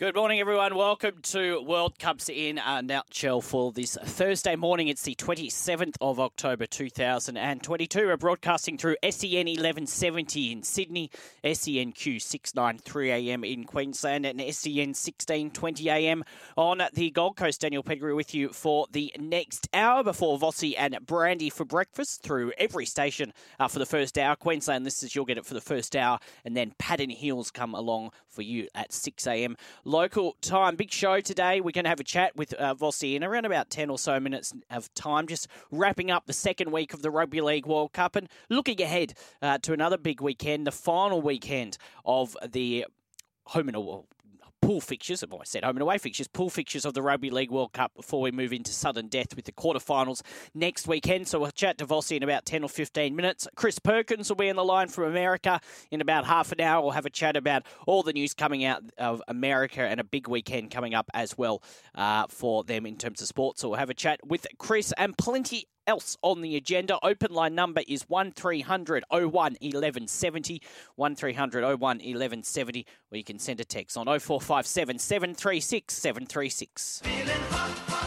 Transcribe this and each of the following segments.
Good morning, everyone. Welcome to World Cups in a nutshell for this Thursday morning. It's the 27th of October 2022. We're broadcasting through SEN 1170 in Sydney, SENQ 693 AM in Queensland, and SEN 1620 AM on the Gold Coast. Daniel Pettigrew with you for the next hour before Vossi and Brandy for breakfast through every station uh, for the first hour. Queensland listeners, you'll get it for the first hour, and then Pattern Hills come along for you at 6 AM local time. Big show today. We're going to have a chat with uh, Vossi in around about 10 or so minutes of time, just wrapping up the second week of the Rugby League World Cup and looking ahead uh, to another big weekend, the final weekend of the home and away pool fixtures, well, I said home and away fixtures, pool fixtures of the Rugby League World Cup before we move into sudden death with the quarterfinals next weekend. So we'll chat to Vossi in about 10 or 15 minutes. Chris Perkins will be in the line from America in about half an hour. We'll have a chat about all the news coming out of America and a big weekend coming up as well uh, for them in terms of sports. So we'll have a chat with Chris and plenty else on the agenda. Open line number is 1300 01 1170. 1300 01 1170, or you can send a text on 0457 736 736.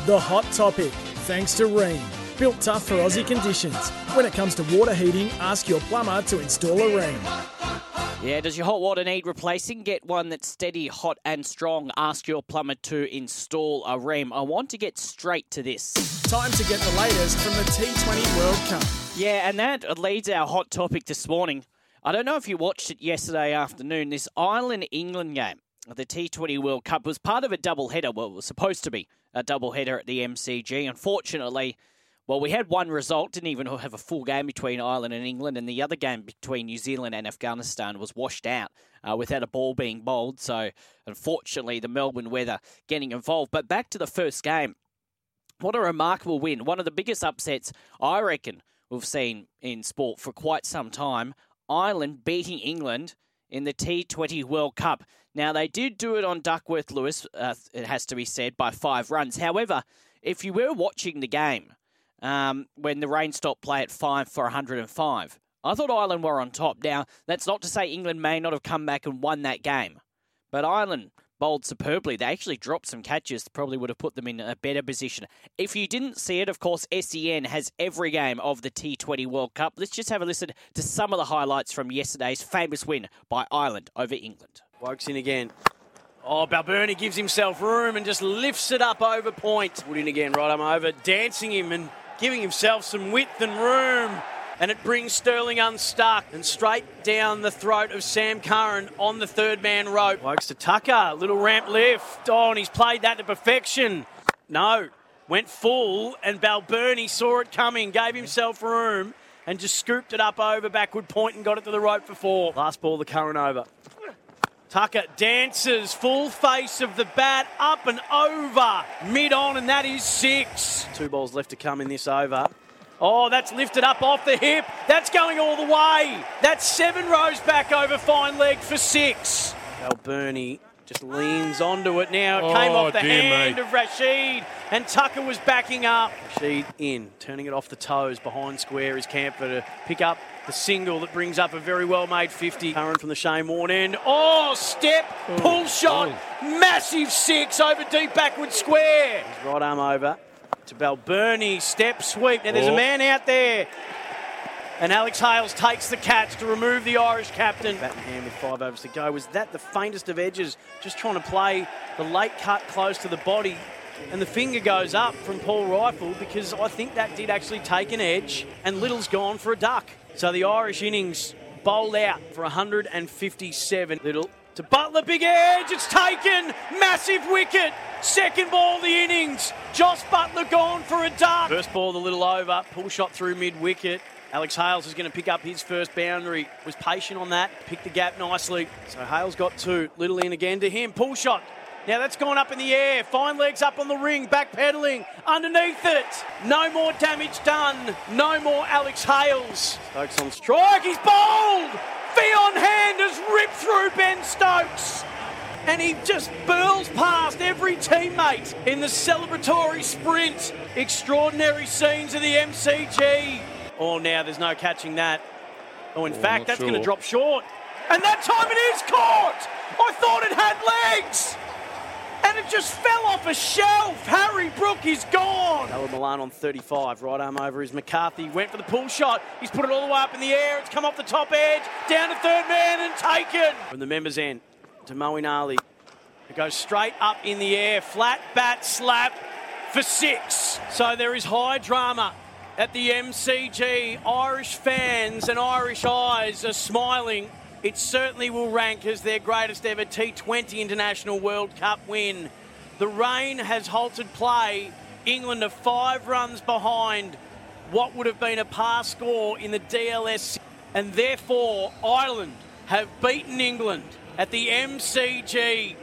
The hot topic, thanks to Rheem. Built tough for Aussie conditions. When it comes to water heating, ask your plumber to install a Rheem. Yeah, does your hot water need replacing? Get one that's steady, hot, and strong. Ask your plumber to install a Rheem. I want to get straight to this. Time to get the latest from the T20 World Cup. Yeah, and that leads our hot topic this morning. I don't know if you watched it yesterday afternoon. This Ireland England game, the T20 World Cup, was part of a double header. Well, it was supposed to be a double header at the MCG. Unfortunately, well, we had one result, didn't even have a full game between Ireland and England, and the other game between New Zealand and Afghanistan was washed out uh, without a ball being bowled. So, unfortunately, the Melbourne weather getting involved. But back to the first game. What a remarkable win. One of the biggest upsets, I reckon, we've seen in sport for quite some time. Ireland beating England in the T20 World Cup. Now, they did do it on Duckworth Lewis, uh, it has to be said, by five runs. However, if you were watching the game um, when the rain stopped play at five for 105, I thought Ireland were on top. Now, that's not to say England may not have come back and won that game, but Ireland bowled superbly. They actually dropped some catches, that probably would have put them in a better position. If you didn't see it, of course, SEN has every game of the T20 World Cup. Let's just have a listen to some of the highlights from yesterday's famous win by Ireland over England. Woakes in again. Oh, Balbirnie gives himself room and just lifts it up over point. Wood in again, right arm over, dancing him and giving himself some width and room. And it brings Stirling unstuck and straight down the throat of Sam Curran on the third man rope. Woakes to Tucker, little ramp lift. Oh, and he's played that to perfection. No, went full, and Balbirnie saw it coming, gave himself room, and just scooped it up over backward point and got it to the rope for four. Last ball, the Curran over. Tucker dances, full face of the bat, up and over, mid on, and that is six. Two balls left to come in this over. Oh, that's lifted up off the hip. That's going all the way. That's seven rows back over fine leg for six. Balbirnie just leans onto it now. It came Oh, off the hand me. of Rashid, and Tucker was backing up. Rashid in, turning it off the toes. Behind square is Campher to pick up the single that brings up a very well made 50. Curran from the Shane Warne end. Oh, step, pull shot, massive six over deep backward square. His right arm over to Balbirnie, step sweep. Now there's a Oh. man out there. And Alex Hales takes the catch to remove the Irish captain. Battenham with five overs to go. Was that the faintest of edges? Just trying to play the late cut close to the body. And the finger goes up from Paul Reiffel because I think that did actually take an edge. And Little's gone for a duck. So the Irish innings bowled out for 157. Little To Buttler, big edge, it's taken. Massive wicket. Second ball of the innings. Jos Buttler gone for a duck. First ball, the little over. Pull shot through mid wicket. Alex Hales is going to pick up his first boundary. Was patient on that. Picked the gap nicely. So Hales got two. Little in again to him. Pull shot. Now that's gone up in the air. Fine legs up on the ring. Back pedaling. Underneath it. No more damage done. No more Alex Hales. Stokes on strike. He's bowled. Fionn Hand has ripped through Ben Stokes. And he just burls past every teammate in the celebratory sprint. Extraordinary scenes of the MCG. Oh, now there's no catching that. Oh, in Oh, fact, that's going to drop short. And that time it is caught. I thought it had legs. And it just fell off a shelf. Harry Brook is gone. Alan Malan on 35. Right arm over is McCarthy. Went for the pull shot. He's put it all the way up in the air. It's come off the top edge. Down to third man and taken. From the members' end to Moeen Ali. It goes straight up in the air. Flat bat slap for six. So there is high drama at the MCG. Irish fans and Irish eyes are smiling. It certainly will rank as their greatest ever T20 International World Cup win. The rain has halted play. England are five runs behind what would have been a par score in the DLS, and therefore Ireland have beaten England at the MCG.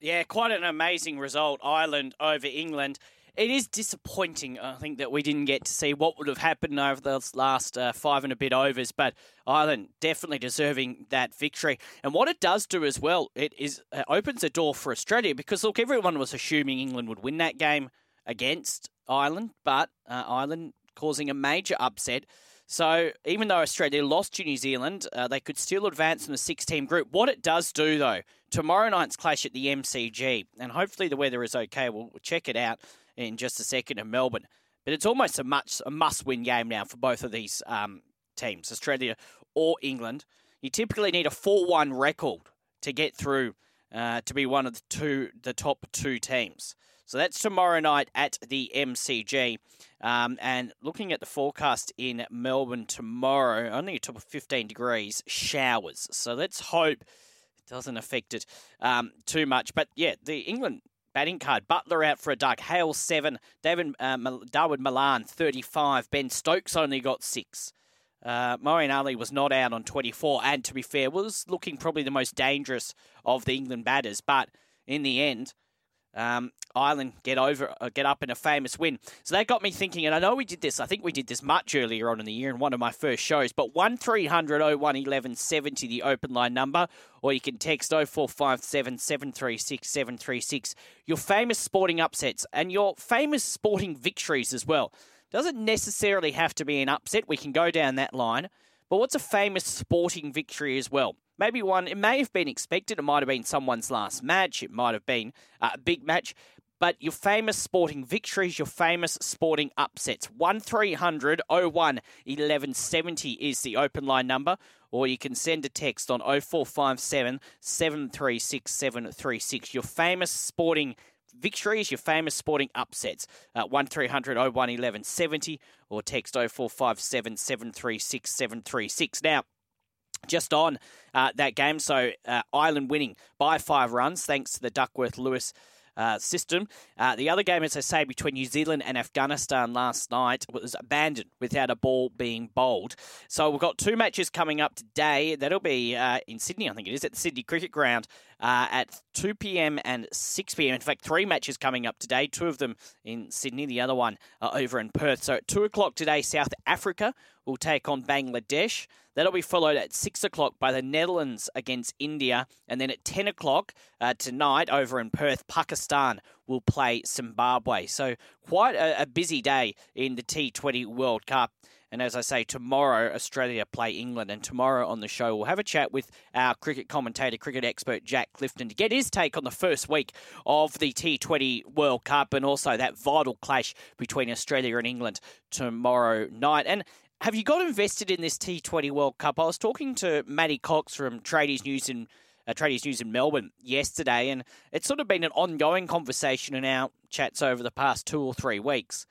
Yeah, quite an amazing result. Ireland over England. It is disappointing, I think, that we didn't get to see what would have happened over those last uh, five and a bit overs, but Ireland definitely deserving that victory. And what it does do as well, it is uh, opens a door for Australia because, look, everyone was assuming England would win that game against Ireland, but uh, Ireland causing a major upset. So even though Australia lost to New Zealand, uh, they could still advance in the six-team group. What it does do, though, tomorrow night's clash at the MCG, and hopefully the weather is okay. We'll check it out in just a second in Melbourne. But it's almost a much a must-win game now for both of these um, teams, Australia or England. You typically need a four-one record to get through uh, to be one of the two the top two teams. So that's tomorrow night at the MCG. Um, and looking at the forecast in Melbourne tomorrow, only a top of 15 degrees, showers. So let's hope it doesn't affect it um, too much. But yeah, the England batting card Buttler out for a duck, Hale 7, David, uh, Dawid Malan 35, Ben Stokes only got 6. Uh, Moeen Ali was not out on 24, and to be fair, was looking probably the most dangerous of the England batters. But in the end, um, Ireland get over, uh, get up in a famous win. So that got me thinking, and I know we did this. I think we did this much earlier on in the year in one of my first shows. But one 01 1170 the open line number, or you can text 0457 736 736. Your famous sporting upsets and your famous sporting victories as well. Doesn't necessarily have to be an upset. We can go down that line. But what's a famous sporting victory as well? Maybe one, it may have been expected. It might have been someone's last match. It might have been a big match. But your famous sporting victories, your famous sporting upsets. 1300 01 1170 is the open line number. Or you can send a text on 0457 736 736. Your famous sporting victories, your famous sporting upsets. Uh, 1300 01 1170 or text 0457 736 736. Now, just on uh, that game. So uh, Ireland winning by five runs thanks to the Duckworth Lewis. Uh, system. Uh, the other game, as I say, between New Zealand and Afghanistan last night was abandoned without a ball being bowled. So we've got two matches coming up today. That'll be uh, in Sydney, I think it is, at the Sydney Cricket Ground uh, at 2 p.m. and 6 p.m. In fact, three matches coming up today, two of them in Sydney, the other one uh, over in Perth. So at 2 o'clock today, South Africa will take on Bangladesh. That'll be followed at 6 o'clock by the Netherlands against India. And then at 10 o'clock uh, tonight over in Perth, Pakistan will play Zimbabwe. So quite a, a busy day in the T20 World Cup. And as I say, tomorrow Australia play England. And tomorrow on the show, we'll have a chat with our cricket commentator, cricket expert Jack Clifton to get his take on the first week of the T20 World Cup and also that vital clash between Australia and England tomorrow night. And have you got invested in this T20 World Cup? I was talking to Matty Cox from Tradies News in uh, Tradies News in Melbourne yesterday, and it's sort of been an ongoing conversation in our chats over the past two or three weeks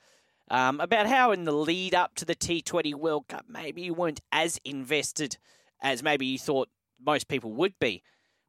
um, about how in the lead up to the T20 World Cup, maybe you weren't as invested as maybe you thought most people would be.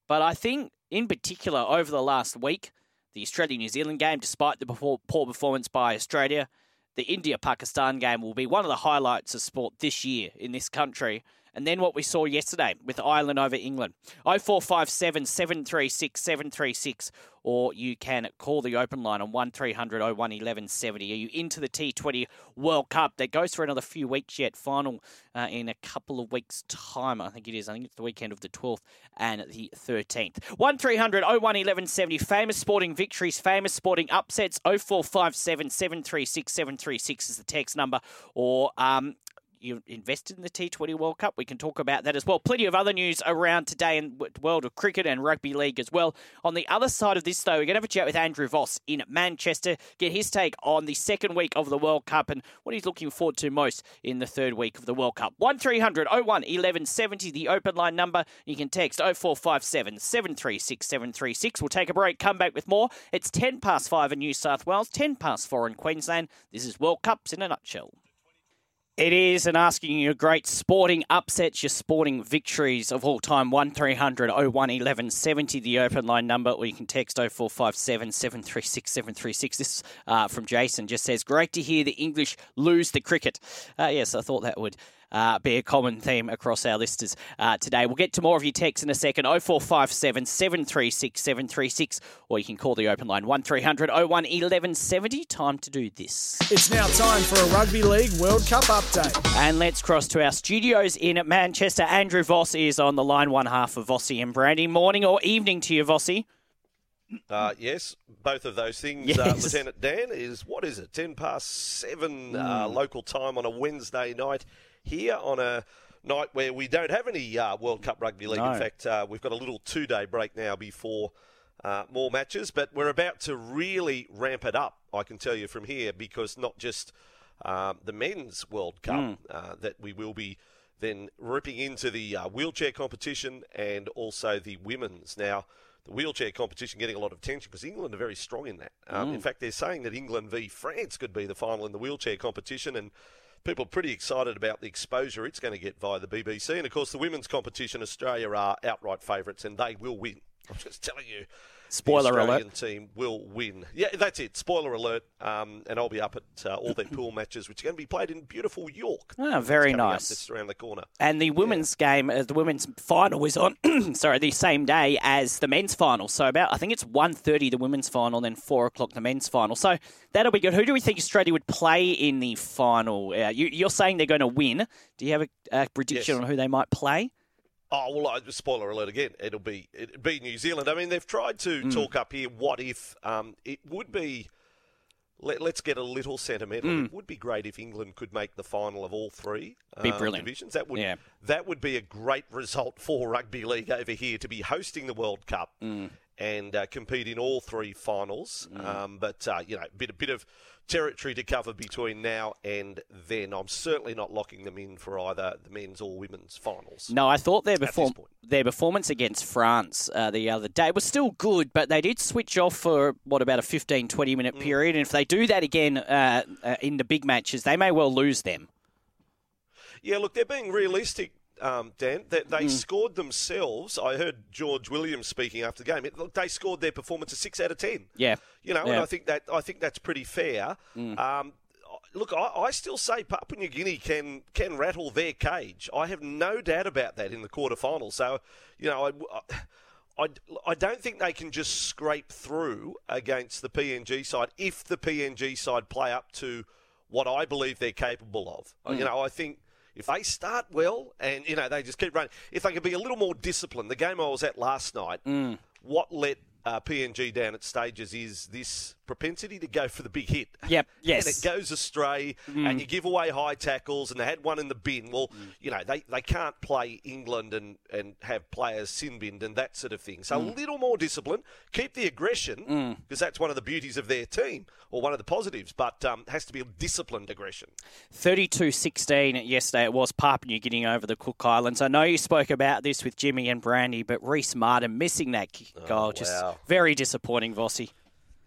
But I think, in particular, over the last week, the Australia New Zealand game, despite the poor performance by Australia, the India Pakistan game will be one of the highlights of sport this year in this country. And then what we saw yesterday with Ireland over England. 0457 736 736, or you can call the open line on 1300 01 1170. Are you into the T20 World Cup that goes for another few weeks yet? Final uh, in a couple of weeks' time, I think it is. I think it's the weekend of the 12th and the 13th. 1300 01 1170. Famous sporting victories, famous sporting upsets. 0457 736 736 is the text number, or um, you invested in the T20 World Cup. We can talk about that as well. Plenty of other news around today in world of cricket and rugby league as well. On the other side of this, though, we're going to have a chat with Andrew Voss in Manchester, get his take on the second week of the World Cup and what he's looking forward to most in the third week of the World Cup. 1300 01 1170, the open line number. You can text 0457 736 736. We'll take a break, come back with more. It's 10 past 5 in New South Wales, 10 past 4 in Queensland. This is World Cups in a nutshell. It is, and asking you great sporting upsets, your sporting victories of all time. 1300 01 1170, the open line number, or you can text 0457 736 736. This uh, from Jason just says, Great to hear the English lose the cricket. Uh, yes, I thought that would uh, be a common theme across our listers uh, today. We'll get to more of your texts in a second 0457 736 736, or you can call the open line 1300 01 1170. Time to do this. It's now time for a Rugby League World Cup update. And let's cross to our studios in Manchester. Andrew Voss is on the line, one half of Vossi and Brandy. Morning or evening to you, Vossi? Uh, yes, both of those things. Yes. Uh, Lieutenant Dan is what is it? Ten past seven uh, local time on a Wednesday night here on a night where we don't have any uh, World Cup rugby league. No. In fact, uh, we've got a little two-day break now before uh, more matches, but we're about to really ramp it up. I can tell you from here because not just um, the men's World Cup uh, that we will be then ripping into the uh, wheelchair competition and also the women's now the wheelchair competition getting a lot of attention because England are very strong in that. Um, In fact, they're saying that England v France could be the final in the wheelchair competition, and people are pretty excited about the exposure it's going to get via the BBC. And of course, the women's competition, Australia are outright favourites, and they will win. I'm just telling you. Spoiler the Australian alert. team will win. Yeah, that's it. Spoiler alert. Um, and I'll be up at uh, all their pool matches, which are going to be played in beautiful York. Ah, very It's coming up nice. Just around the corner. And the women's game, uh, the women's final is on, sorry, the same day as the men's final. So about, I think it's 1.30 the women's final, then 4 o'clock the men's final. So that'll be good. Who do we think Australia would play in the final? Uh, you, you're saying they're going to win. Do you have a, a prediction Yes. on who they might play? Oh well, spoiler alert again. It'll be it'll be New Zealand. I mean, they've tried to Mm. talk up here. What if um, it would be? Let, let's get a little sentimental. It would be great if England could make the final of all three Mm. Be um, brilliant. divisions. That would Yeah. that would be a great result for rugby league over here to be hosting the World Cup Mm. And uh, compete in all three finals. Um, but uh, you know, bit a bit of territory to cover between now and then. I'm certainly not locking them in for either the men's or women's finals. No, I thought their, perform- their performance against France uh, the other day was still good, but they did switch off for, what, about a 15, 20 Mm. minute period. And if they do that again uh, uh, in the big matches, they may well lose them. Yeah, look, they're being realistic, um, Dan. They, they scored themselves. I heard George Williams speaking after the game. It, look, they scored their performance a six out of ten. Yeah. You know, and Yeah. Hmm. I think that I think that's pretty fair. Um, look, I, I still say Papua New Guinea can can rattle their cage. I have no doubt about that in the quarterfinals. So, you know, I. I, I don't think they can just scrape through against the PNG side if the PNG side play up to what I believe they're capable of. Hmm. You know, I think if they start well and you know they just keep running, if they can be a little more disciplined. The game I was at last night, Hmm. what let uh, PNG down at stages is this propensity to go for the big hit. Yep, yes. And it goes astray, mm. and you give away high tackles, and they had one in the bin. Well, you know, they, they can't play England and, and have players sin binned and that sort of thing. So a mm. little more discipline, keep the aggression, mm. because that's one of the beauties of their team, or one of the positives, but um, has to be a disciplined aggression. 32 16 yesterday. It was Papua New Guinea over the Cook Islands. I know you spoke about this with Jimmy and Brandy, but Rhyse Martin missing that kick oh, goal. Just wow. very disappointing, Vossi.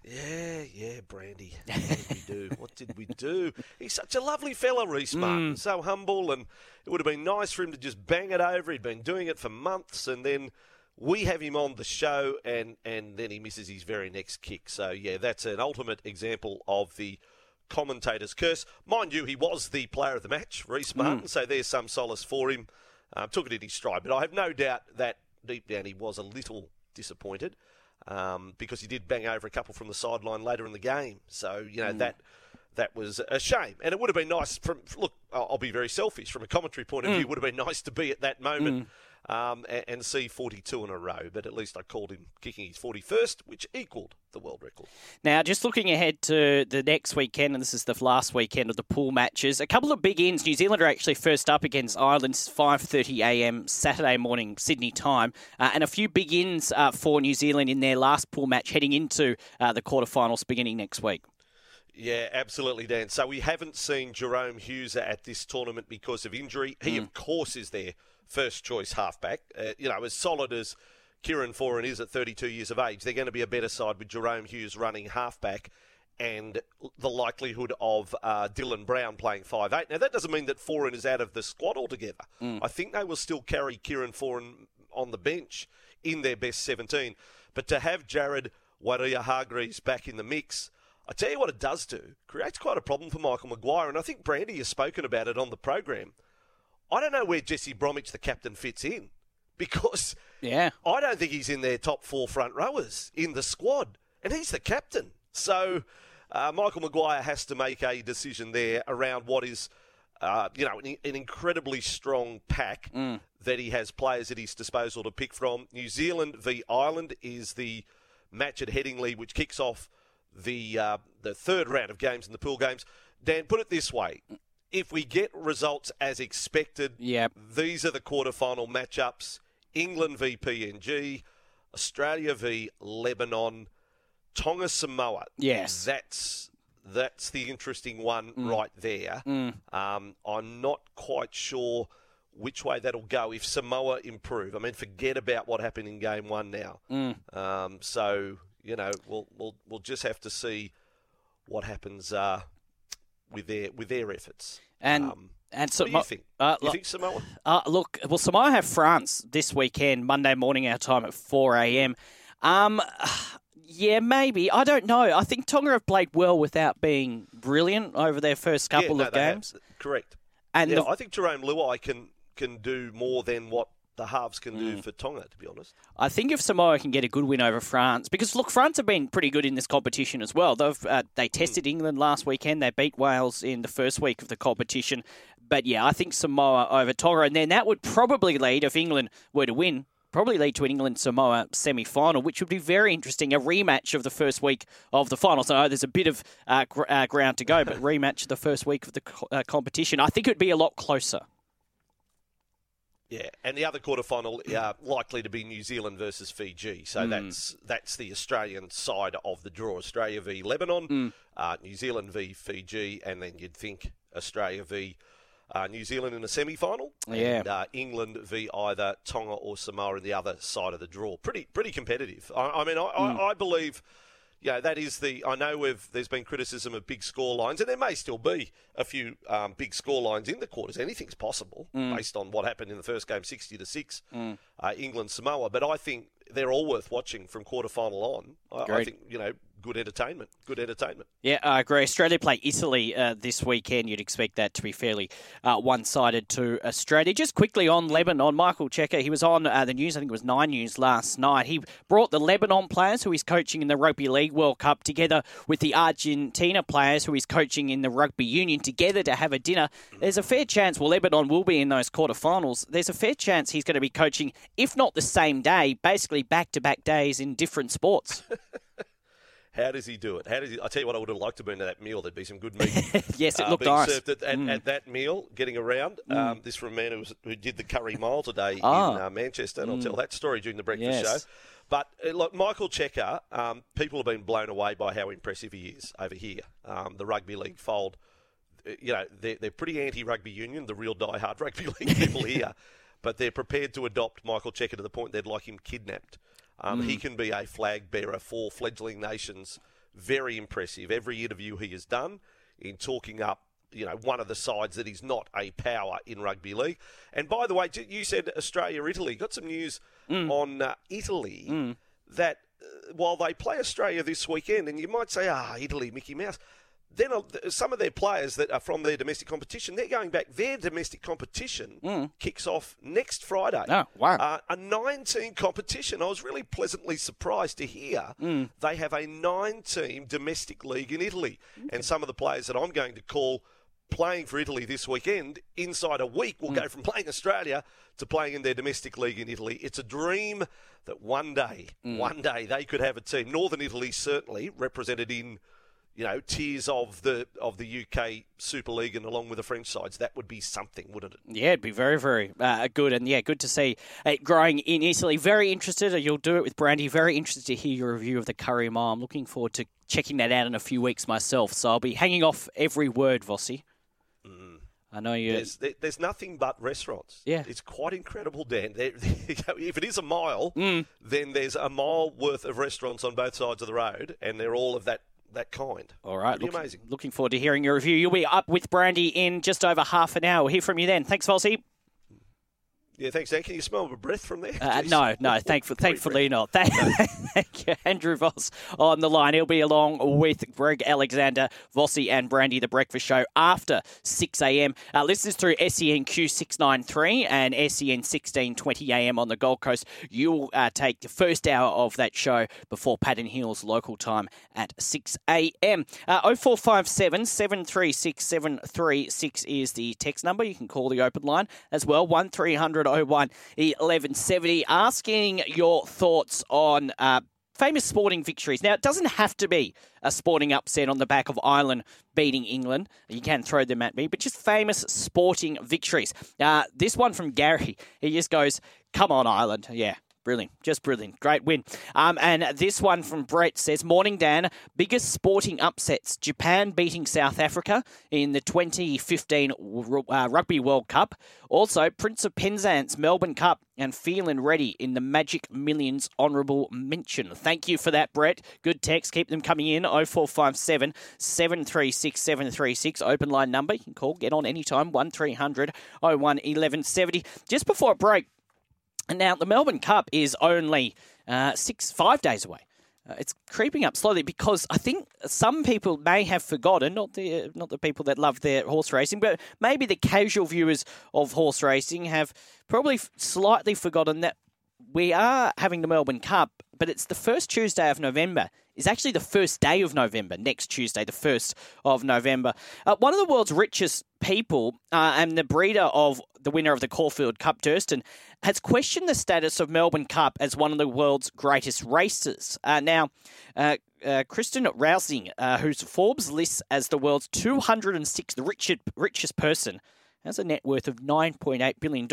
Yeah, yeah, Brandy. What did we do? What did we do? He's such a lovely fella, Rhyse Martin. So humble, and it would have been nice for him to just bang it over. He'd been doing it for months, and then we have him on the show, and and then he misses his very next kick. So yeah, that's an ultimate example of the commentator's curse. Mind you, he was the player of the match, Rhyse Martin. So there's some solace for him. Um, took it in his stride, but I have no doubt that deep down he was a little disappointed um, because he did bang over a couple from the sideline later in the game. So you know mm. that that was a shame, and it would have been nice. From look, I'll I'll be very selfish from a commentary point of view. Mm. It would have been nice to be at that moment. Mm. Um, and, and see 42 in a row, but at least I called him kicking his 41st, which equalled the world record. Now, just looking ahead to the next weekend, and this is the last weekend of the pool matches. A couple of big ins. New Zealand are actually first up against Ireland, 5:30 a.m. Saturday morning Sydney time, uh, and a few big ins uh, for New Zealand in their last pool match heading into uh, the quarterfinals beginning next week. Yeah, absolutely, Dan. So we haven't seen Jahrome Hughes at this tournament because of injury. He, of course, is their first choice halfback. Uh, you know, as solid as Kieran Foran is at 32 years of age, they're going to be a better side with Jahrome Hughes running halfback and the likelihood of uh, Dylan Brown playing five eight. Now, that doesn't mean that Foran is out of the squad altogether. I think they will still carry Kieran Foran on the bench in their best 17. But to have Jared Waerea-Hargreaves back in the mix, I tell you what it does do, creates quite a problem for Michael Maguire. And I think Brandy has spoken about it on the program. I don't know where Jesse Bromwich, the captain, fits in because Yeah. I don't think he's in their top four front rowers in the squad, and he's the captain. So uh, Michael Maguire has to make a decision there around what is, uh, you know, an, an incredibly strong pack that he has players at his disposal to pick from. New Zealand v Ireland is the match at Headingley, which kicks off the uh, the third round of games in the pool games. Dan, put it this way: if we get results as expected, Yep. these are the quarterfinal matchups England v PNG, Australia v Lebanon, Tonga Samoa. Yes. That's. That's the interesting one Mm. right there. Um, I'm not quite sure which way that'll go if Samoa improve. I mean, forget about what happened in game one now. Mm. Um, so you know, we'll we'll we'll just have to see what happens uh, with their with their efforts. And Um, and so you think? Uh, you look- think Samoa? Uh, look, well, Samoa have France this weekend, Monday morning our time at 4 a.m. Um, yeah, maybe. I don't know. I think Tonga have played well without being brilliant over their first couple yeah, no, of they have. games. Correct. And yeah, the- I think Jarome Luai can can do more than what the halves can Mm. do for Tonga. To be honest. I think if Samoa can get a good win over France, because look, France have been pretty good in this competition as well. They've uh, they tested England last weekend. They beat Wales in the first week of the competition. But yeah, I think Samoa over Tonga, and then that would probably lead if England were to win. Probably lead to an England Samoa semi final, which would be very interesting. A rematch of the first week of the finals. I know there's a bit of uh, gr- uh, ground to go, but rematch of the first week of the co- uh, competition. I think it would be a lot closer. Yeah, and the other quarterfinal uh, likely to be New Zealand versus Fiji. So Hmm. that's that's the Australian side of the draw. Australia v Lebanon, Hmm. uh, New Zealand v Fiji, and then you'd think Australia v uh, New Zealand in a semi-final, Yeah. and uh, England v either Tonga or Samoa in the other side of the draw. Pretty pretty competitive. I, I mean, I, Hmm. I, I believe. Yeah, that is the. I know we've, there's been criticism of big score lines, and there may still be a few um, big score lines in the quarters. Anything's possible based on what happened in the first game, sixty to six, uh, England Samoa. But I think they're all worth watching from quarter final on. I, I think you know, good entertainment. Good entertainment. Yeah, I agree. Australia play Italy uh, this weekend. You'd expect that to be fairly uh, one-sided to Australia. Just quickly on Lebanon, Michael Cheika, he was on uh, the news, I think it was Nine News last night. He brought the Lebanon players who he's coaching in the Rugby League World Cup together with the Argentina players who he's coaching in the Rugby Union together to have a dinner. There's a fair chance, well, Lebanon will be in those quarterfinals. There's a fair chance he's going to be coaching, if not the same day, basically back-to-back days in different sports. How does he do it? How does he? I tell you what, I would have liked to have been to that meal. There'd be some good meat. yes, it uh, looked nice. served at, at, at that meal, getting around. Um, this from a man who, was, who did the Curry Mile today Ah. in uh, Manchester, and I'll tell that story during the breakfast Yes. show. But uh, look, Michael Cheika, um, people have been blown away by how impressive he is over here. Um, the rugby league fold, uh, you know, they're, they're pretty anti-rugby union, the real die-hard rugby league people here, but they're prepared to adopt Michael Cheika to the point they'd like him kidnapped. Um, He can be a flag bearer for fledgling nations. Very impressive. Every interview he has done in talking up you know, one of the sides that is not a power in rugby league. And by the way, you said Australia, Italy. Got some news mm. on uh, Italy mm. that uh, while they play Australia this weekend, and you might say, ah, Italy, Mickey Mouse then uh, some of their players that are from their domestic competition, they're going back. Their domestic competition mm. kicks off next Friday. Oh, wow. Uh, a 19 competition. I was really pleasantly surprised to hear mm. they have a nine team domestic league in Italy. Okay. And some of the players that I'm going to call playing for Italy this weekend, inside a week, will mm. go from playing Australia to playing in their domestic league in Italy. It's a dream that one day, mm. one day, they could have a team. Northern Italy, certainly, represented in you know, tiers of the of the UK Super League and along with the French sides, that would be something, wouldn't it? Yeah, it'd be very, very uh, good, and yeah, good to see it growing in Italy. Very interested. You'll do it with Brandy. Very interested to hear your review of the Curry Mile. I'm looking forward to checking that out in a few weeks myself. So I'll be hanging off every word, Vossi. Mm. I know you. There's, there's nothing but restaurants. Yeah, it's quite incredible, Dan. if it is a mile, mm. then there's a mile worth of restaurants on both sides of the road, and they're all of that that kind. All right. Look, amazing. Looking forward to hearing your review. You'll be up with Brandy in just over half an hour. We'll hear from you then. Thanks, Vossi. Yeah, thanks, Dan. Can you smell a breath from there? Uh, no, no, thankful, thankfully not. Thank, thank, you, Andrew Voss on the line. He'll be along with Greg Alexander, Vossi and Brandy, the breakfast show after 6 a.m. Uh, listeners through SENQ 693 and SEN 1620 a.m. on the Gold Coast. You'll uh, take the first hour of that show before Patton Hills local time at 6 a.m. Uh, 0457 736 736 is the text number. You can call the open line as well, 1300 01 1170, asking your thoughts on uh, famous sporting victories. Now, it doesn't have to be a sporting upset on the back of Ireland beating England. You can throw them at me, but just famous sporting victories. Uh, this one from Gary, he just goes, Come on, Ireland. Yeah, Brilliant. Just brilliant. Great win. Um, and this one from Brett says Morning, Dan. Biggest sporting upsets Japan beating South Africa in the 2015 uh, Rugby World Cup. Also, Prince of Penzance Melbourne Cup and feeling ready in the Magic Millions honourable mention. Thank you for that, Brett. Good text. Keep them coming in. 0457 736 736. Open line number. You can call. Get on anytime. 1300 01 1170. Just before break, now, the Melbourne Cup is only uh, six, five days away. Uh, it's creeping up slowly because I think some people may have forgotten, not the not the people that love their horse racing, but maybe the casual viewers of horse racing have probably slightly forgotten that we are having the Melbourne Cup, but it's the first Tuesday of November. Is actually the first day of November, next Tuesday, the 1st of November. Uh, one of the world's richest people uh, and the breeder of the winner of the Caulfield Cup, Durston, has questioned the status of Melbourne Cup as one of the world's greatest races. Uh, now, uh, uh, Kirsten Rausing, uh, whose Forbes lists as the world's 206th richest, richest person, has a net worth of $9.8 billion,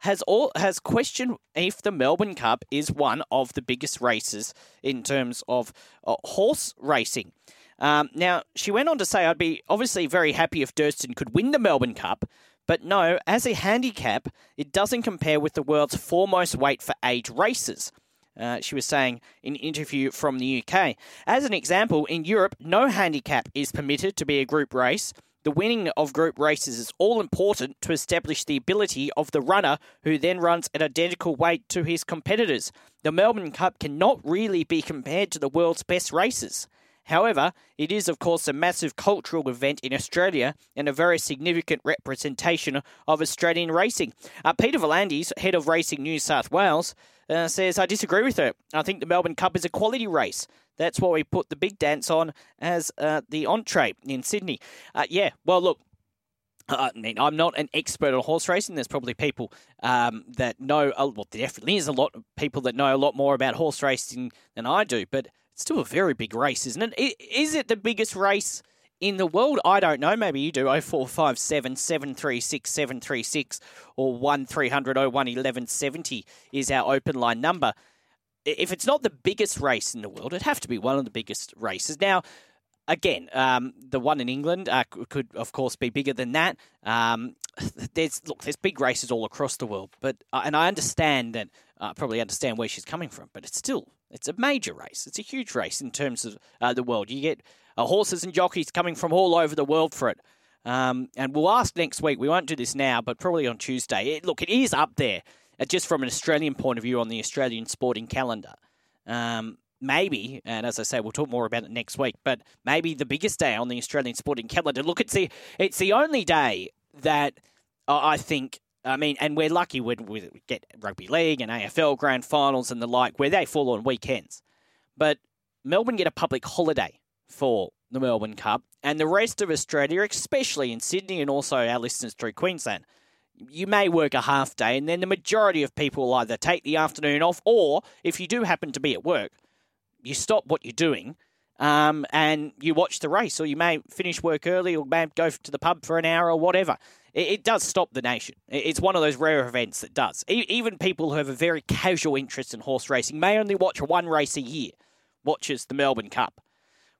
has all has questioned if the Melbourne Cup is one of the biggest races in terms of uh, horse racing. Um, now, she went on to say, I'd be obviously very happy if Durston could win the Melbourne Cup, but no, as a handicap, it doesn't compare with the world's foremost weight for age races. Uh, she was saying in an interview from the UK. As an example, in Europe, no handicap is permitted to be a group race, the winning of group races is all important to establish the ability of the runner who then runs at identical weight to his competitors. The Melbourne Cup cannot really be compared to the world's best races. However, it is, of course, a massive cultural event in Australia and a very significant representation of Australian racing. Uh, Peter V'landys, head of Racing New South Wales, uh, says, I disagree with her. I think the Melbourne Cup is a quality race. That's why we put the big dance on as uh, the entree in Sydney. Uh, yeah, well, look, I mean, I'm not an expert on horse racing. There's probably people um, that know, well, there definitely is a lot of people that know a lot more about horse racing than I do, but it's still a very big race, isn't it? Is it the biggest race in the world? I don't know. Maybe you do. 0457 736 736 or 1300 01 1170 is our open line number if it's not the biggest race in the world, it'd have to be one of the biggest races. Now, again, um, the one in England uh, could, of course, be bigger than that. Um, there's look, there's big races all across the world, but uh, and I understand that. I uh, probably understand where she's coming from, but it's still it's a major race. It's a huge race in terms of uh, the world. You get uh, horses and jockeys coming from all over the world for it. Um, and we'll ask next week. We won't do this now, but probably on Tuesday. It, look, it is up there, uh, just from an Australian point of view on the Australian sporting calendar. Um, maybe, and as I say, we'll talk more about it next week. But maybe the biggest day on the Australian sporting calendar. Look, it's the it's the only day that I think. I mean, and we're lucky when we get rugby league and AFL grand finals and the like, where they fall on weekends. But Melbourne get a public holiday for the Melbourne Cup, and the rest of Australia, especially in Sydney and also our listeners through Queensland, you may work a half day, and then the majority of people will either take the afternoon off, or if you do happen to be at work, you stop what you're doing um, and you watch the race, or you may finish work early, or may go to the pub for an hour or whatever. It, it does stop the nation. It's one of those rare events that does. E- even people who have a very casual interest in horse racing may only watch one race a year. Watches the Melbourne Cup.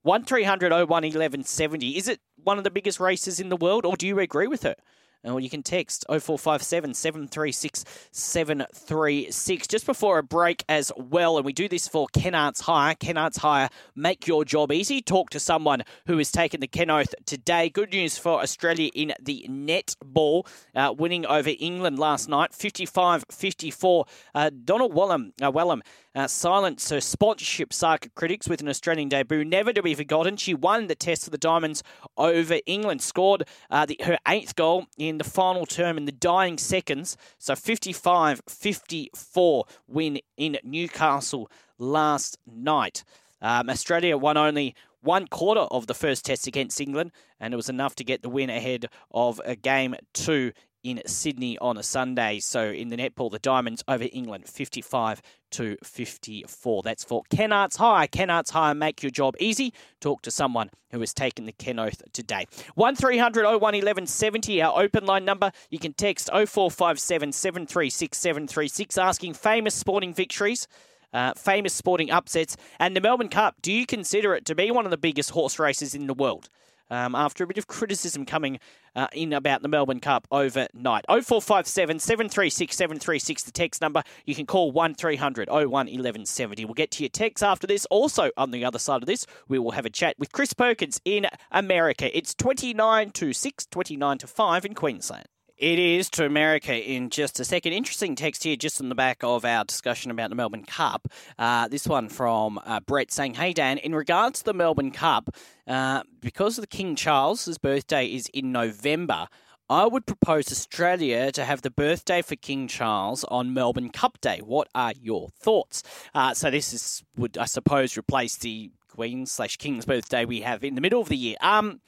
1300 01 1170. Is it one of the biggest races in the world, or do you agree with her? Or you can text 0457 736 736 just before a break as well. And we do this for Kennards Hire. Kennards Hire, make your job easy. Talk to someone who has taken the Ken Oath today. Good news for Australia in the netball, uh, winning over England last night, 55 54. Uh, Donnell Wallam, uh, Wallam uh, silenced her sponsorship saga critics with an Australian debut, never to be forgotten. She won the test of the Diamonds over England, scored uh, the, her eighth goal in the final term in the dying seconds. So 55 54 win in Newcastle last night. Um, Australia won only one quarter of the first test against England, and it was enough to get the win ahead of a game two in Sydney on a Sunday. So in the netball, the Diamonds over England, 55 to 54. That's for Kennards Hire. Kennards Hire, make your job easy. Talk to someone who has taken the Ken Oath today. 1300 01 1170, our open line number. You can text 0457 736 736 asking famous sporting victories. Uh, famous sporting upsets and the Melbourne Cup. Do you consider it to be one of the biggest horse races in the world? Um, after a bit of criticism coming uh, in about the Melbourne Cup overnight. 0457 736 736, the text number. You can call 1300 01 1170. We'll get to your texts after this. Also, on the other side of this, we will have a chat with Chris Perkins in America. It's 29 to 6, 29 to 5 in Queensland. It is to America in just a second. Interesting text here, just on the back of our discussion about the Melbourne Cup. Uh, this one from uh, Brett saying, Hey Dan, in regards to the Melbourne Cup, uh, because the King Charles's birthday is in November, I would propose Australia to have the birthday for King Charles on Melbourne Cup Day. What are your thoughts? Uh, so this is would I suppose replace the Queen slash King's birthday we have in the middle of the year. Um,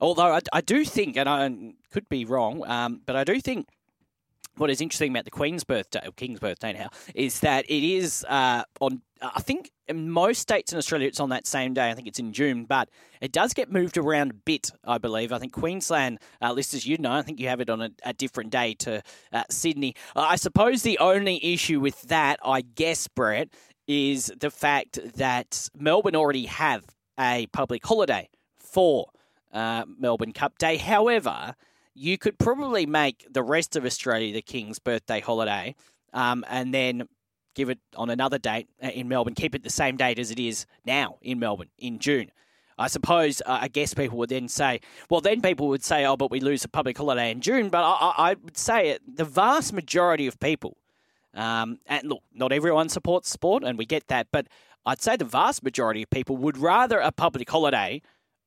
Although I, I do think, and I could be wrong, um, but I do think what is interesting about the Queen's birthday, or King's birthday now, is that it is uh, on. I think in most states in Australia it's on that same day. I think it's in June, but it does get moved around a bit. I believe. I think Queensland, uh, listeners, you know, I think you have it on a, a different day to uh, Sydney. I suppose the only issue with that, I guess, Brett, is the fact that Melbourne already have a public holiday for uh, Melbourne Cup Day. However, you could probably make the rest of Australia the King's birthday holiday um, and then give it on another date uh, in Melbourne. Keep it the same date as it is now in Melbourne in June. I suppose, uh, I guess people would then say, well, then people would say, oh, but we lose a public holiday in June. But I, I would say it, the vast majority of people, um, and look, not everyone supports sport, and we get that, but I'd say the vast majority of people would rather a public holiday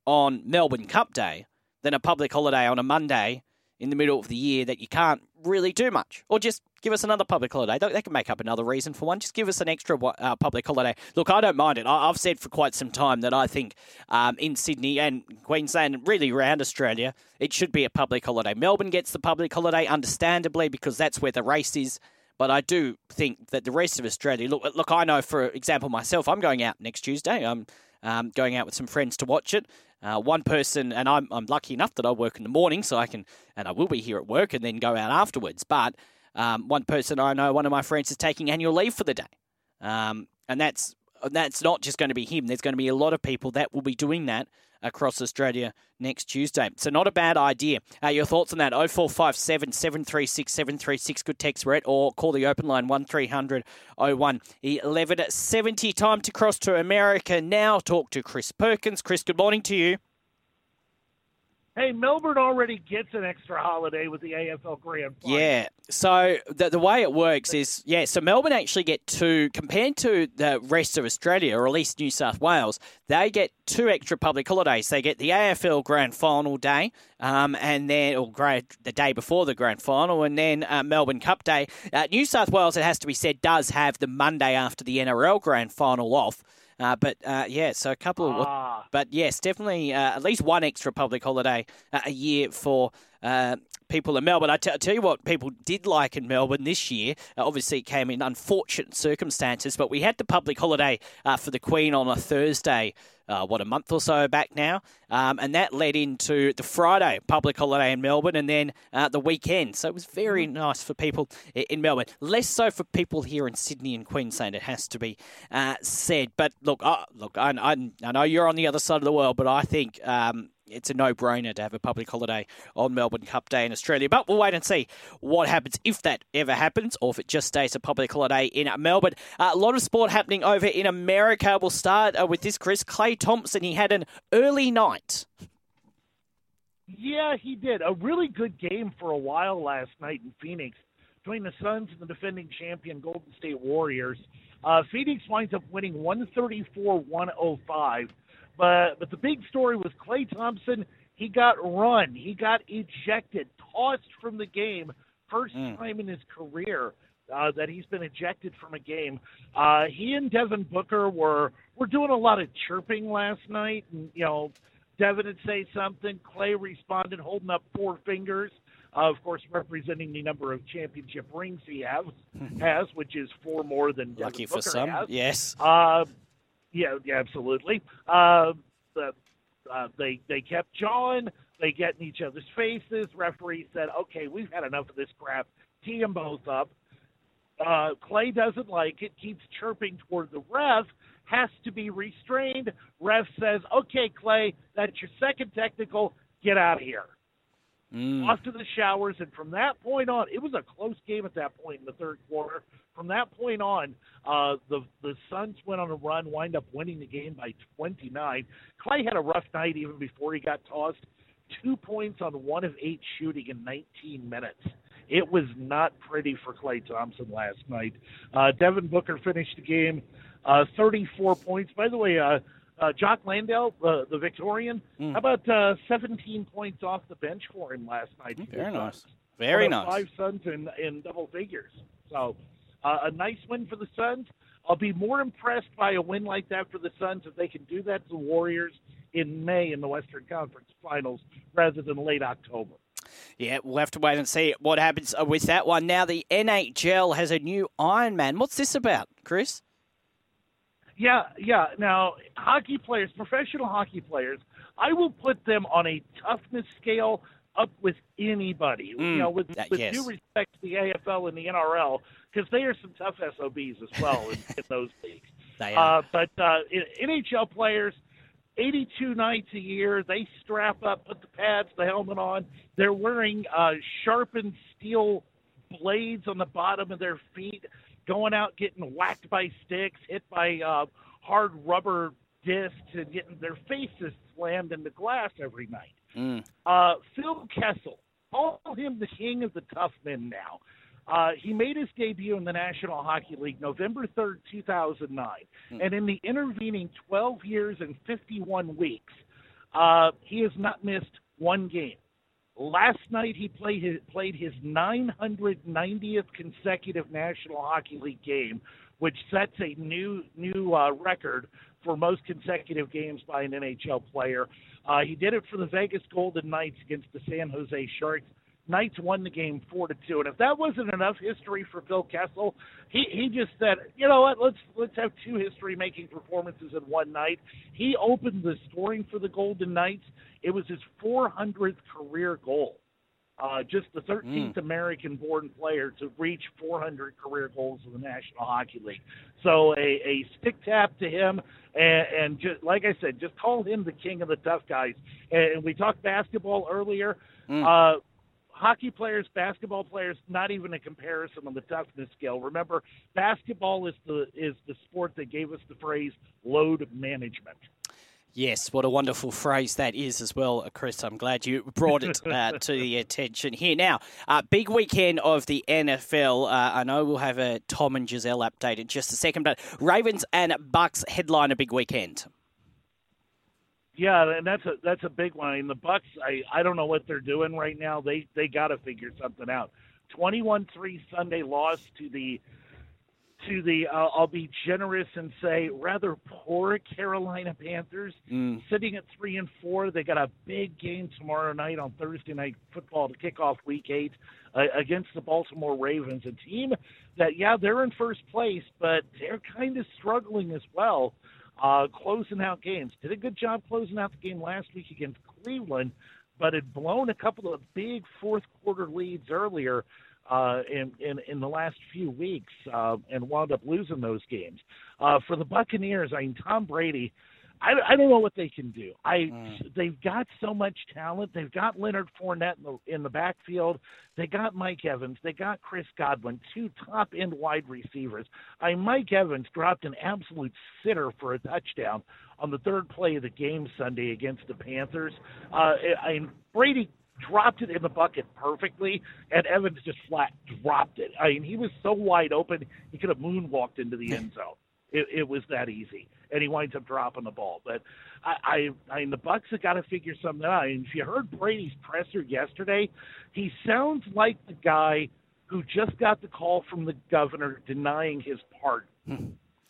on Melbourne Cup Day than a public holiday on a Monday in the middle of the year that you can't really do much. Or just give us another public holiday. They can make up another reason for one. Just give us an extra uh, public holiday. Look, I don't mind it. I've said for quite some time that I think um, in Sydney and Queensland, really around Australia, it should be a public holiday. Melbourne gets the public holiday, understandably, because that's where the race is. But I do think that the rest of Australia, look, look, I know, for example, myself, I'm going out next Tuesday. I'm um, going out with some friends to watch it. Uh, one person, and I'm, I'm lucky enough that I work in the morning, so I can, and I will be here at work and then go out afterwards. But um, one person I know, one of my friends, is taking annual leave for the day, um, and that's that's not just going to be him. There's going to be a lot of people that will be doing that across Australia next Tuesday. So not a bad idea. Uh, your thoughts on that? 0457 736 736. Good text, Brett, or call the open line 1300 01 1170. Time to cross to America now. Talk to Chris Perkins. Chris, good morning to you. Hey, Melbourne already gets an extra holiday with the AFL Grand Final. Yeah. So the, the way it works is, yeah, so Melbourne actually get two, compared to the rest of Australia, or at least New South Wales, they get two extra public holidays. They get the AFL Grand Final day, um, and then, or the day before the Grand Final, and then uh, Melbourne Cup Day. Uh, New South Wales, it has to be said, does have the Monday after the NRL Grand Final off. Uh, but uh, yeah, so a couple of, Ah. but yes, definitely uh, at least one extra public holiday uh, a year for uh, people in Melbourne. I t- I tell you what, people did like in Melbourne this year. Uh, obviously, it came in unfortunate circumstances, but we had the public holiday uh, for the Queen on a Thursday. Uh, what a month or so back now, um, and that led into the Friday public holiday in Melbourne, and then uh, the weekend. So it was very nice for people in Melbourne. Less so for people here in Sydney and Queensland. It has to be uh, said. But look, look, I, I, I know you're on the other side of the world, but I think. Um, it's a no-brainer to have a public holiday on Melbourne Cup Day in Australia. But we'll wait and see what happens if that ever happens, or if it just stays a public holiday in Melbourne. Uh, a lot of sport happening over in America. We'll start uh, with this, Chris. Klay Thompson, he had an early night. Yeah, he did. A really good game for a while last night in Phoenix between the Suns and the defending champion Golden State Warriors. Uh, Phoenix winds up winning 134-105. But but the big story was Klay Thompson. He got run. He got ejected, tossed from the game. First time in his career uh, that he's been ejected from a game. Uh, he and Devin Booker were were doing a lot of chirping last night, and you know, Devin would say something. Klay responded, holding up four fingers. Uh, of course, representing the number of championship rings he has, has which is four more than Devin Lucky for some, has. yes. Yeah, yeah, absolutely. Uh, the, uh, they they kept jawing. They get in each other's faces. Referee said, "Okay, we've had enough of this crap. Tee them both up." Uh, Klay doesn't like it. Keeps chirping toward the ref. Has to be restrained. Ref says, "Okay, Klay, that's your second technical. Get out of here." Off to the showers, and from that point on, it was a close game at that point in the third quarter. From that point on, uh, the the Suns went on a run, wind up winning the game by 29. Klay had a rough night even before he got tossed. Two points on one of eight shooting in 19 minutes. It was not pretty for Klay Thompson last night. Uh, Devin Booker finished the game uh, 34 points. By the way, uh, uh, Jock Landale, uh, the Victorian, Hmm. how about uh, 17 points off the bench for him last night? the Very nice. Very nice. Five Suns in, in double figures. So uh, a nice win for the Suns. I'll be more impressed by a win like that for the Suns if they can do that to the Warriors in May in the Western Conference Finals rather than late October. Yeah, we'll have to wait and see what happens uh, with that one. Now, the NHL has a new Ironman. What's this about, Chris? Yeah, yeah. Now, hockey players, professional hockey players, I will put them on a toughness scale up with anybody. you know, with, that- with yes. due respect to the AFL and the NRL, because they are some tough SOBs as well in, in those leagues. Uh, but uh, NHL players, 82 nights a year, they strap up, put the pads, the helmet on. They're wearing uh, sharpened steel blades on the bottom of their feet, going out getting whacked by sticks, hit by uh, hard rubber discs, and getting their faces slammed into glass every night. Mm. Uh, Phil Kessel, call him the king of the tough men now. Uh, he made his debut in the National Hockey League November 3rd, 2009. And in the intervening 12 years and 51 weeks, uh, he has not missed one game. Last night he played his, played his 990th consecutive National Hockey League game, which sets a new new uh, record for most consecutive games by an NHL player. Uh, he did it for the Vegas Golden Knights against the San Jose Sharks. Knights won the game four to two, and if that wasn't enough history for Phil Kessel, he he just said, you know what, let's let's have two history-making performances in one night. He opened the scoring for the Golden Knights. It was his 400th career goal. Uh, just the 13th American-born player to reach 400 career goals in the National Hockey League. So a, a stick tap to him, and, and just like I said, just call him the king of the tough guys. And we talked basketball earlier. Uh, hockey players, basketball players, not even a comparison on the toughness scale. Remember, basketball is the is the sport that gave us the phrase load management. Yes, what a wonderful phrase that is as well, uh, Chris. I'm glad you brought it uh, to the attention here. Now, uh, big weekend of the NFL. Uh, I know we'll have a Tom and Gisele update in just a second, but Ravens and Bucs headline a big weekend. Yeah, and that's a that's a big one. I mean, the Bucs, I I don't know what they're doing right now. They they got to figure something out. 21-3 Sunday loss to the to the uh, I'll be generous and say rather poor Carolina Panthers, Mm. sitting at three and four. They got a big game tomorrow night on Thursday night football to kick off Week Eight uh, against the Baltimore Ravens, a team that yeah they're in first place, but they're kind of struggling as well, uh, closing out games. Did a good job closing out the game last week against Cleveland, but had blown a couple of big fourth quarter leads earlier uh, in, in in the last few weeks uh, and wound up losing those games. Uh, for the Buccaneers, I mean Tom Brady. I, I don't know what they can do. I they've got so much talent. They've got Leonard Fournette in the in the backfield. They got Mike Evans. They got Chris Godwin, two top end wide receivers. I Mike Evans dropped an absolute sitter for a touchdown on the third play of the game Sunday against the Panthers. Uh, I Brady dropped it in the bucket perfectly, and Evans just flat dropped it. I mean, he was so wide open, he could have moonwalked into the end zone. It, it was that easy, and he winds up dropping the ball. But I, I, I mean, the Bucs have got to figure something out. Mean, if you heard Brady's presser yesterday, he sounds like the guy who just got the call from the governor denying his pardon.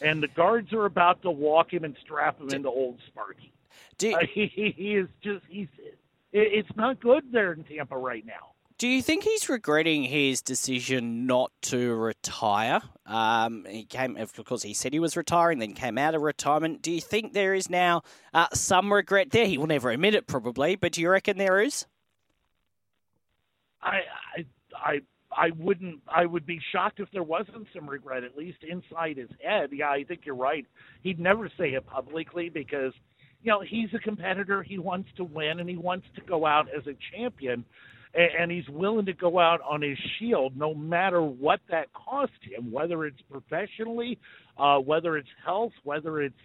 And the guards are about to walk him and strap him into Old Sparky. Do, Uh, he, he, he is just he's it, it's not good there in Tampa right now. Do you think he's regretting his decision not to retire? Um, he came, of course, he said he was retiring, then came out of retirement. Do you think there is now uh, some regret there? He will never admit it, probably, but do you reckon there is? I I I I wouldn't I would be shocked if there wasn't some regret at least inside his head. Yeah, I think you're right. He'd never say it publicly because you know, he's a competitor, he wants to win and he wants to go out as a champion and, he's willing to go out on his shield no matter what that cost him, whether it's professionally, uh whether it's health, whether it's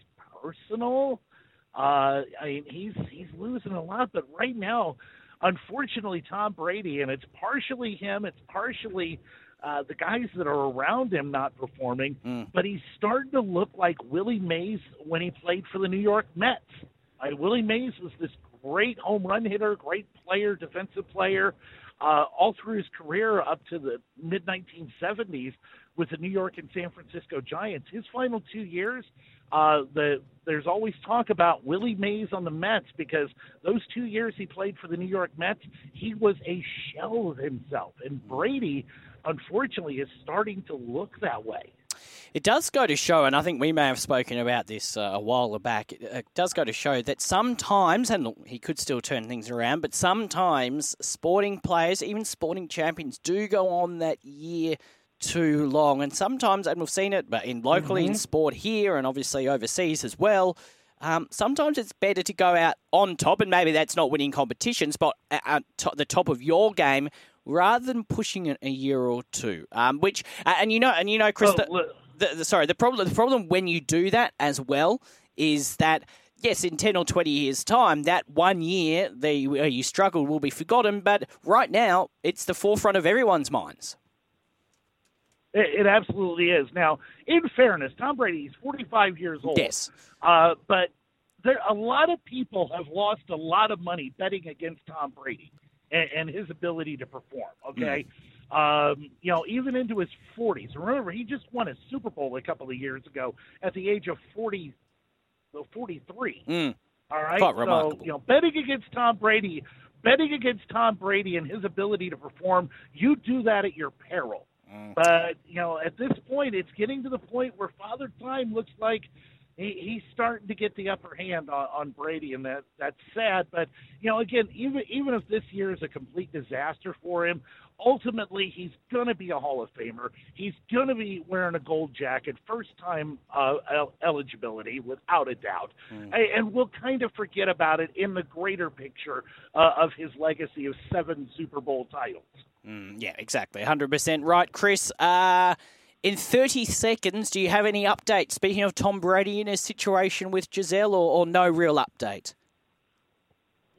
personal. Uh I mean he's he's losing a lot, but right now unfortunately Tom Brady, and it's partially him, it's partially uh, the guys that are around him not performing, Mm. but he's starting to look like Willie Mays when he played for the New York Mets. Uh, Willie Mays was this great home run hitter, great player, defensive player, uh, all through his career up to the mid 1970s with the New York and San Francisco Giants. His final two years, uh, the there's always talk about Willie Mays on the Mets because those two years he played for the New York Mets, he was a shell of himself. And Brady, unfortunately, is starting to look that way. It does go to show, and I think we may have spoken about this uh, a while back. It, it does go to show that sometimes, and look, he could still turn things around, but sometimes sporting players, even sporting champions, do go on that year too long. And sometimes, and we've seen it, but in locally in sport here, and obviously overseas as well. Um, sometimes it's better to go out on top, and maybe that's not winning competitions, but at, at the top of your game rather than pushing it a year or two. Um, which, uh, and you know, and you know, Chris, Oh, the- the, sorry, the problem the problem when you do that as well is that yes, in ten or twenty years' time, that one year that where you struggled will be forgotten. But right now, it's the forefront of everyone's minds. It, it absolutely is. Now, in fairness, Tom Brady is 45 years old. Yes. Uh, but there, a lot of people have lost a lot of money betting against Tom Brady and, and his ability to perform. Okay. Um, you know, even into his 40s. Remember, he just won a Super Bowl a couple of years ago at the age of 40, well, 43. Mm. All right. Quite so, remarkable. you know, betting against Tom Brady, betting against Tom Brady and his ability to perform, you do that at your peril. Mm. But you know, at this point, it's getting to the point where Father Time looks like he, he's starting to get the upper hand on, on Brady, and that that's sad. But you know, again, even even if this year is a complete disaster for him, ultimately he's going to be a Hall of Famer. He's going to be wearing a gold jacket, first time uh, el- eligibility, without a doubt. A- And we'll kind of forget about it in the greater picture uh, of his legacy of seven Super Bowl titles. Mm, yeah, exactly, hundred percent right, Chris. Uh, In 30 seconds, do you have any update? Speaking of Tom Brady in his situation with Gisele, or, or no real update?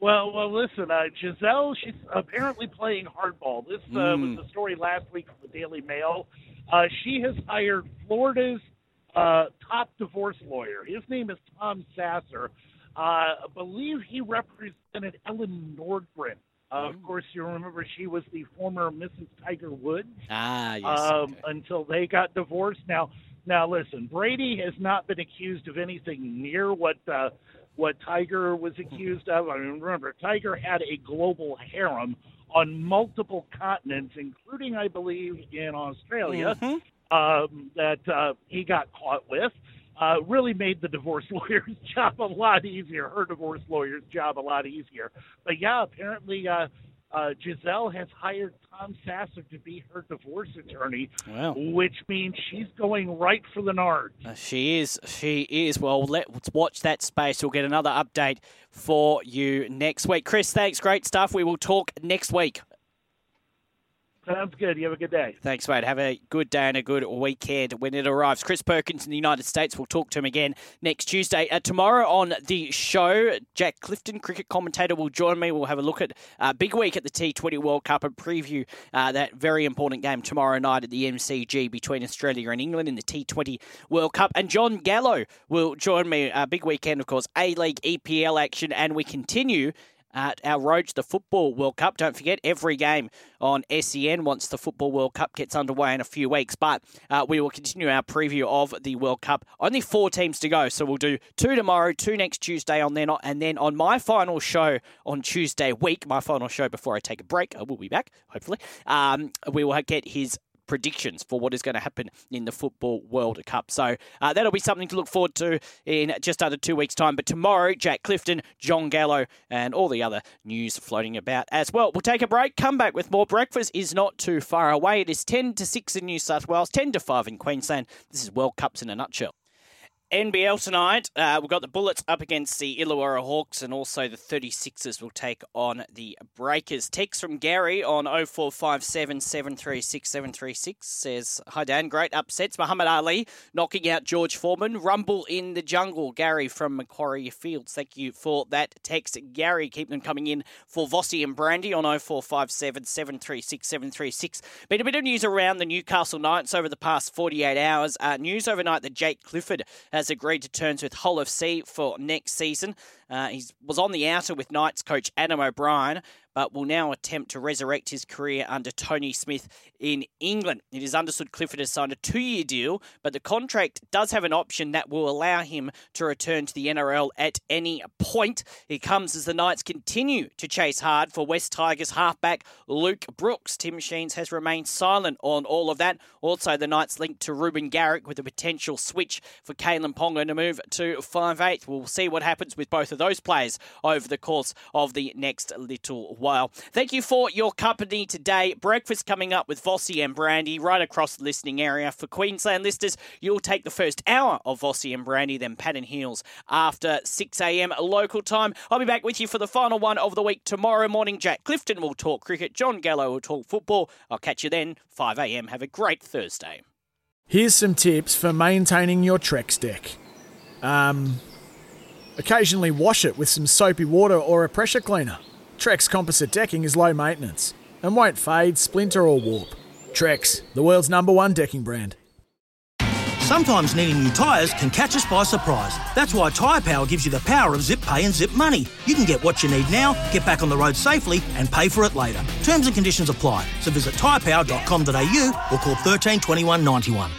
Well, well, listen, uh, Gisele, she's apparently playing hardball. This uh, Mm. was the story last week from the Daily Mail. Uh, she has hired Florida's uh, top divorce lawyer. His name is Tom Sasser. Uh, I believe he represented Elin Nordegren. Uh, Of course, you remember she was the former Mrs. Tiger Woods Ah, yes. um, okay. until they got divorced. Now, now listen, Brady has not been accused of anything near what uh, what Tiger was accused of. I mean, remember, Tiger had a global harem on multiple continents, including, I believe, in Australia, Mhm. um, that uh, he got caught with. Uh, really made the divorce lawyer's job a lot easier, her divorce lawyer's job a lot easier. But yeah, apparently uh, uh, Gisele has hired Tom Sasser to be her divorce attorney, Wow. which means she's going right for the Nards. Uh, She is. She is. Well, let's watch that space. We'll get another update for you next week. Chris, thanks. Great stuff. We will talk next week. Sounds good. You have a good day. Thanks, mate. Have a good day and a good weekend when it arrives. Chris Perkins in the United States. We'll talk to him again next Tuesday. Uh, tomorrow on the show, Jack Clifton, cricket commentator, will join me. We'll have a look at uh, big week at the T20 World Cup and preview uh, that very important game tomorrow night at the MCG between Australia and England in the T20 World Cup. And John Gallo will join me. Uh, big weekend, of course, A League EPL action, and we continue at our road to the Football World Cup. Don't forget, every game on SEN once the Football World Cup gets underway in a few weeks. But uh, we will continue our preview of the World Cup. Only four teams to go, so we'll do two tomorrow, two next Tuesday on then, and then on my final show on Tuesday week, my final show before I take a break, I will be back, hopefully, um, we will get his predictions for what is going to happen in the Football World Cup. So uh, that'll be something to look forward to in just under two weeks' time. But tomorrow, Jack Clifton, John Gallo, and all the other news floating about as well. We'll take a break, come back with more. Breakfast is not too far away. It is 10 to 6 in New South Wales, 10 to 5 in Queensland. This is World Cups in a nutshell. NBL tonight, uh, we've got the Bullets up against the Illawarra Hawks, and also the 36ers will take on the Breakers. Text from Gary on 0457 736 736 says, Hi Dan, great upsets. Muhammad Ali knocking out George Foreman. Rumble in the jungle. Gary from Macquarie Fields. Thank you for that text. Gary, keep them coming in for Vossi and Brandy on 0457 736 736. Been a bit of news around the Newcastle Knights over the past 48 hours. Uh, news overnight that Jake Clifford has agreed to terms with Hull FC for next season. Uh, he was on the outer with Knights coach Adam O'Brien, but will now attempt to resurrect his career under Tony Smith in England. It is understood Clifford has signed a two year deal, but the contract does have an option that will allow him to return to the NRL at any point. It comes as the Knights continue to chase hard for West Tigers halfback Luke Brooks. Tim Sheens has remained silent on all of that. Also, the Knights linked to Reuben Garrick with a potential switch for Kalyn Ponga to move to five-eighth. We'll see what happens with both of those players over the course of the next little while. Thank you for your company today. Breakfast coming up with Vossi and Brandy right across the listening area. For Queensland listeners, you'll take the first hour of Vossi and Brandy, then Pat and Heels after 6 a.m. local time. I'll be back with you for the final one of the week tomorrow morning. Jack Clifton will talk cricket. John Gallo will talk football. I'll catch you then, 5 a.m. Have a great Thursday. Here's some tips for maintaining your Trex deck. Um, occasionally wash it with some soapy water or a pressure cleaner. Trex composite decking is low maintenance and won't fade, splinter, or warp. Trex, the world's number one decking brand. Sometimes needing new tyres can catch us by surprise. That's why Tyre Power gives you the power of zip pay and zip money. You can get what you need now, get back on the road safely, and pay for it later. Terms and conditions apply. So visit tyrepower.com.au or call 13 21 91.